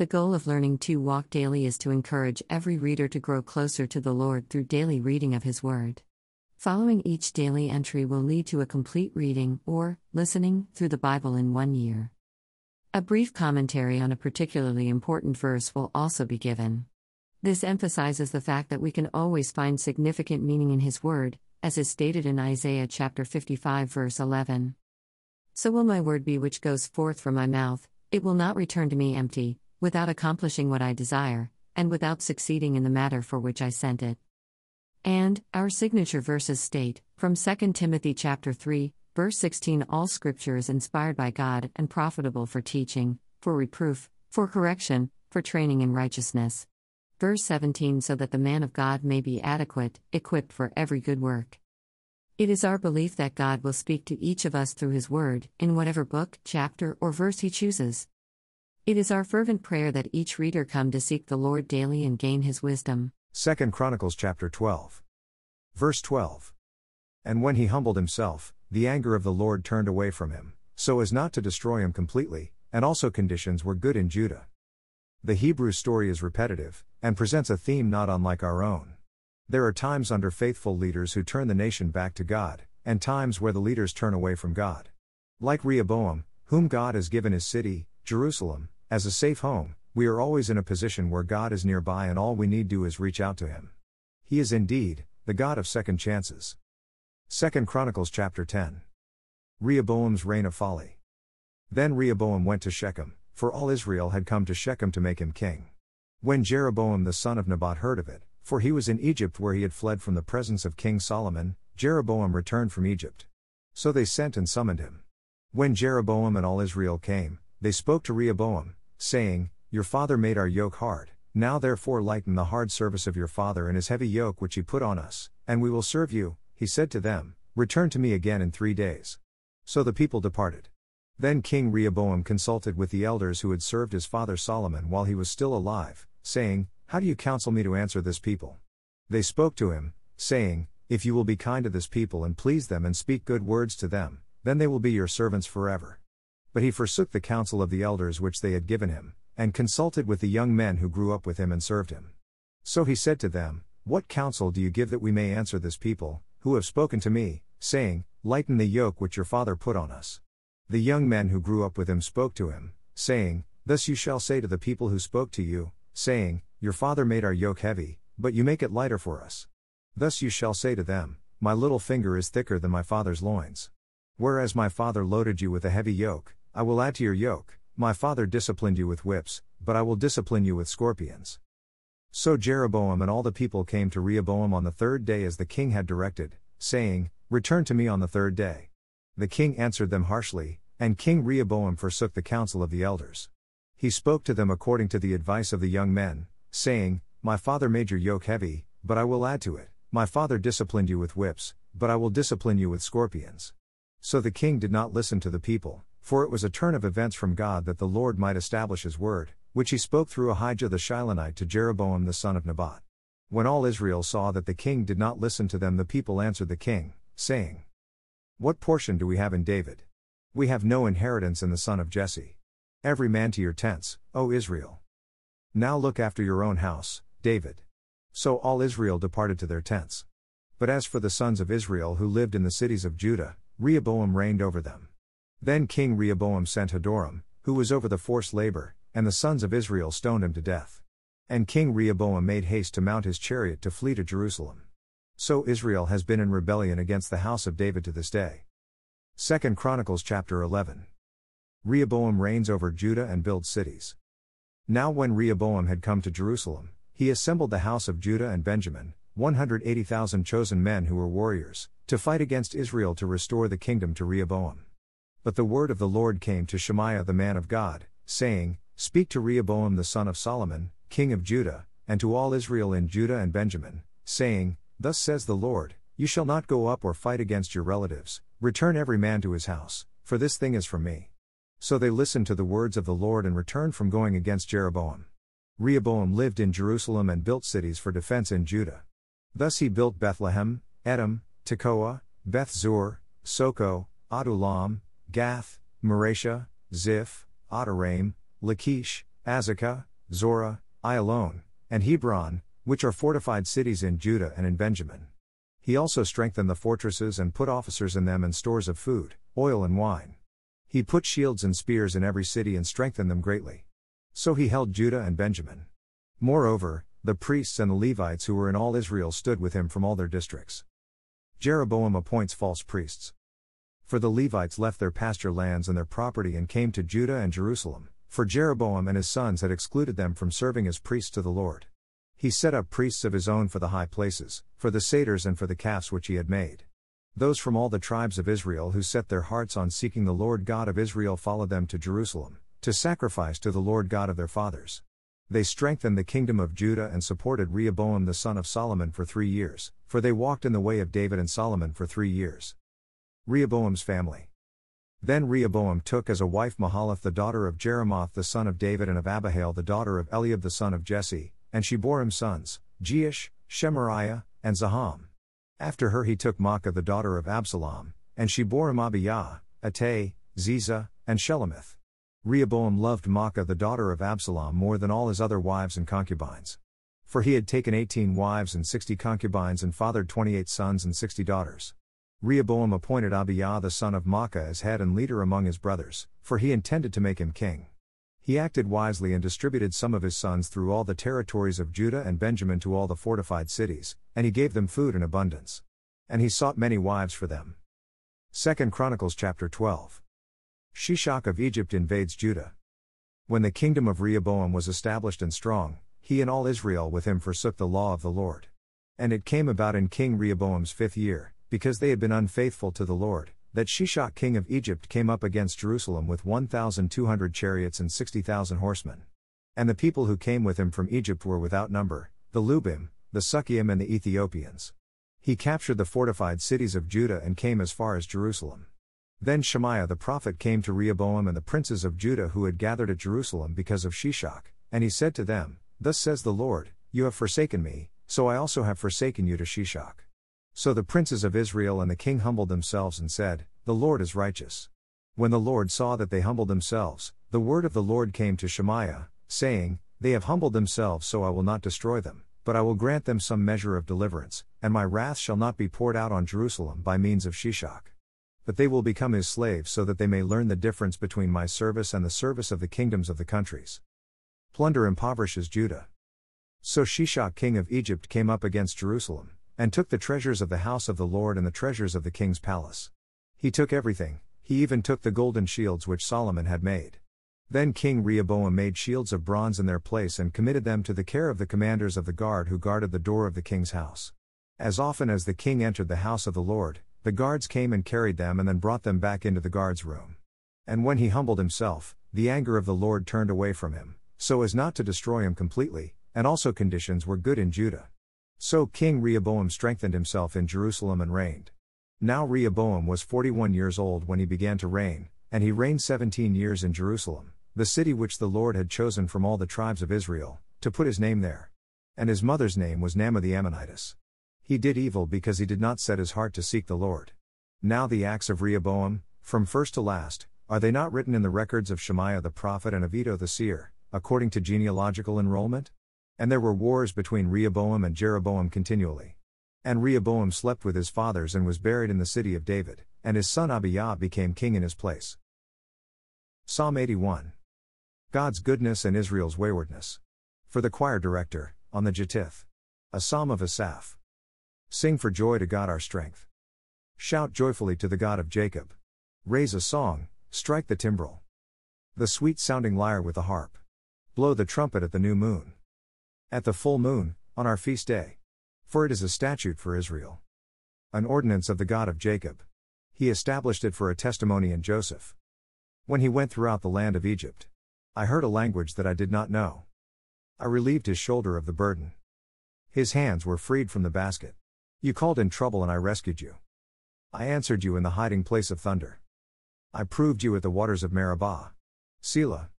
The goal of learning to walk daily is to encourage every reader to grow closer to the Lord through daily reading of His Word. Following each daily entry will lead to a complete reading, or listening, through the Bible in one year. A brief commentary on a particularly important verse will also be given. This emphasizes the fact that we can always find significant meaning in His Word, as is stated in Isaiah chapter 55, verse 11. So will my word be which goes forth from my mouth, it will not return to me empty, without accomplishing what I desire, and without succeeding in the matter for which I sent it. And our signature verses state from 2 Timothy chapter 3, verse 16 all scripture is inspired by God and profitable for teaching, for reproof, for correction, for training in righteousness. Verse 17 so that the man of God may be adequate, equipped for every good work. It is our belief that God will speak to each of us through his word, in whatever book, chapter, or verse he chooses. It is our fervent prayer that each reader come to seek the Lord daily and gain his wisdom. 2 Chronicles chapter 12. Verse 12. And when he humbled himself, the anger of the Lord turned away from him, so as not to destroy him completely, and also conditions were good in Judah. The Hebrew story is repetitive, and presents a theme not unlike our own. There are times under faithful leaders who turn the nation back to God, and times where the leaders turn away from God. Like Rehoboam, whom God has given his city, Jerusalem, as a safe home, we are always in a position where God is nearby and all we need do is reach out to him. He is indeed the God of second chances. 2 Chronicles chapter 10. Rehoboam's reign of folly. Then Rehoboam went to Shechem, for all Israel had come to Shechem to make him king. When Jeroboam the son of Nebat heard of it, for he was in Egypt where he had fled from the presence of King Solomon, Jeroboam returned from Egypt. So they sent and summoned him. When Jeroboam and all Israel came, they spoke to Rehoboam, saying, Your father made our yoke hard, now therefore lighten the hard service of your father and his heavy yoke which he put on us, and we will serve you. He said to them, Return to me again in three days. So the people departed. Then King Rehoboam consulted with the elders who had served his father Solomon while he was still alive, saying, How do you counsel me to answer this people? They spoke to him, saying, If you will be kind to this people and please them and speak good words to them, then they will be your servants forever. But he forsook the counsel of the elders which they had given him, and consulted with the young men who grew up with him and served him. So he said to them, What counsel do you give that we may answer this people, who have spoken to me, saying, Lighten the yoke which your father put on us? The young men who grew up with him spoke to him, saying, Thus you shall say to the people who spoke to you, saying, Your father made our yoke heavy, but you make it lighter for us. Thus you shall say to them, My little finger is thicker than my father's loins. Whereas my father loaded you with a heavy yoke, I will add to your yoke. My father disciplined you with whips, but I will discipline you with scorpions. So Jeroboam and all the people came to Rehoboam on the third day as the king had directed, saying, Return to me on the third day. The king answered them harshly, and King Rehoboam forsook the counsel of the elders. He spoke to them according to the advice of the young men, saying, My father made your yoke heavy, but I will add to it. My father disciplined you with whips, but I will discipline you with scorpions. So the king did not listen to the people, for it was a turn of events from God that the Lord might establish his word, which he spoke through Ahijah the Shilonite to Jeroboam the son of Nebat. When all Israel saw that the king did not listen to them, the people answered the king, saying, What portion do we have in David? We have no inheritance in the son of Jesse. Every man to your tents, O Israel. Now look after your own house, David. So all Israel departed to their tents. But as for the sons of Israel who lived in the cities of Judah, Rehoboam reigned over them. Then King Rehoboam sent Hadoram, who was over the forced labor, and the sons of Israel stoned him to death. And King Rehoboam made haste to mount his chariot to flee to Jerusalem. So Israel has been in rebellion against the house of David to this day. 2 Chronicles chapter 11. Rehoboam reigns over Judah and builds cities. Now when Rehoboam had come to Jerusalem, he assembled the house of Judah and Benjamin, 180,000 chosen men who were warriors, to fight against Israel to restore the kingdom to Rehoboam. But the word of the Lord came to Shemaiah the man of God, saying, Speak to Rehoboam the son of Solomon, king of Judah, and to all Israel in Judah and Benjamin, saying, Thus says the Lord, You shall not go up or fight against your relatives, return every man to his house, for this thing is from me. So they listened to the words of the Lord and returned from going against Jeroboam. Rehoboam lived in Jerusalem and built cities for defense in Judah. Thus he built Bethlehem, Etam, Tekoa, Beth Zur, Soco, Adullam, Gath, Mareshah, Ziph, Adoraim, Lachish, Azekah, Zorah, Aijalon, and Hebron, which are fortified cities in Judah and in Benjamin. He also strengthened the fortresses and put officers in them and stores of food, oil, and wine. He put shields and spears in every city and strengthened them greatly. So he held Judah and Benjamin. Moreover, the priests and the Levites who were in all Israel stood with him from all their districts. Jeroboam appoints false priests. For the Levites left their pasture lands and their property and came to Judah and Jerusalem, for Jeroboam and his sons had excluded them from serving as priests to the Lord. He set up priests of his own for the high places, for the satyrs and for the calves which he had made. Those from all the tribes of Israel who set their hearts on seeking the Lord God of Israel followed them to Jerusalem, to sacrifice to the Lord God of their fathers. They strengthened the kingdom of Judah and supported Rehoboam the son of Solomon for three years, for they walked in the way of David and Solomon for three years. Rehoboam's family. Then Rehoboam took as a wife Mahalath the daughter of Jerimoth the son of David and of Abihail the daughter of Eliab the son of Jesse, and she bore him sons, Jeush, Shemariah, and Zaham. After her he took Maacah the daughter of Absalom, and she bore him Abijah, Attai, Ziza, and Shelomith. Rehoboam loved Maacah the daughter of Absalom more than all his other wives and concubines. For he had taken eighteen wives and sixty concubines and fathered twenty eight sons and sixty daughters. Rehoboam appointed Abijah the son of Maacah as head and leader among his brothers, for he intended to make him king. He acted wisely and distributed some of his sons through all the territories of Judah and Benjamin to all the fortified cities, and he gave them food in abundance. And he sought many wives for them. 2 Chronicles chapter 12. Shishak of Egypt invades Judah. When the kingdom of Rehoboam was established and strong, he and all Israel with him forsook the law of the Lord. And it came about in King Rehoboam's fifth year, because they had been unfaithful to the Lord, that Shishak king of Egypt came up against Jerusalem with 1,200 chariots and 60,000 horsemen. And the people who came with him from Egypt were without number, the Lubim, the Sukkiim and the Ethiopians. He captured the fortified cities of Judah and came as far as Jerusalem. Then Shemaiah the prophet came to Rehoboam and the princes of Judah who had gathered at Jerusalem because of Shishak, and he said to them, Thus says the Lord, You have forsaken me, so I also have forsaken you to Shishak. So the princes of Israel and the king humbled themselves and said, The Lord is righteous. When the Lord saw that they humbled themselves, the word of the Lord came to Shemaiah, saying, They have humbled themselves, so I will not destroy them, but I will grant them some measure of deliverance, and my wrath shall not be poured out on Jerusalem by means of Shishak but they will become his slaves so that they may learn the difference between my service and the service of the kingdoms of the countries. Plunder impoverishes Judah. So Shishak king of Egypt came up against Jerusalem, and took the treasures of the house of the Lord and the treasures of the king's palace. He took everything, he even took the golden shields which Solomon had made. Then King Rehoboam made shields of bronze in their place and committed them to the care of the commanders of the guard who guarded the door of the king's house. As often as the king entered the house of the Lord, the guards came and carried them and then brought them back into the guard's room. And when he humbled himself, the anger of the Lord turned away from him, so as not to destroy him completely, and also conditions were good in Judah. So King Rehoboam strengthened himself in Jerusalem and reigned. Now Rehoboam was 41 years old when he began to reign, and he reigned 17 years in Jerusalem, the city which the Lord had chosen from all the tribes of Israel, to put his name there. And his mother's name was Naamah the Ammonitess. He did evil because he did not set his heart to seek the Lord. Now the acts of Rehoboam, from first to last, are they not written in the records of Shemaiah the prophet and of Iddo the seer, according to genealogical enrollment? And there were wars between Rehoboam and Jeroboam continually. And Rehoboam slept with his fathers and was buried in the city of David, and his son Abijah became king in his place. Psalm 81. God's goodness and Israel's waywardness. For the choir director, on the Gittith. A psalm of Asaph. Sing for joy to God our strength. Shout joyfully to the God of Jacob. Raise a song, strike the timbrel. The sweet sounding lyre with the harp. Blow the trumpet at the new moon. At the full moon, on our feast day. For it is a statute for Israel. An ordinance of the God of Jacob. He established it for a testimony in Joseph. When he went throughout the land of Egypt. I heard a language that I did not know. I relieved his shoulder of the burden. His hands were freed from the basket. You called in trouble and I rescued you. I answered you in the hiding place of thunder. I proved you at the waters of Meribah. Selah.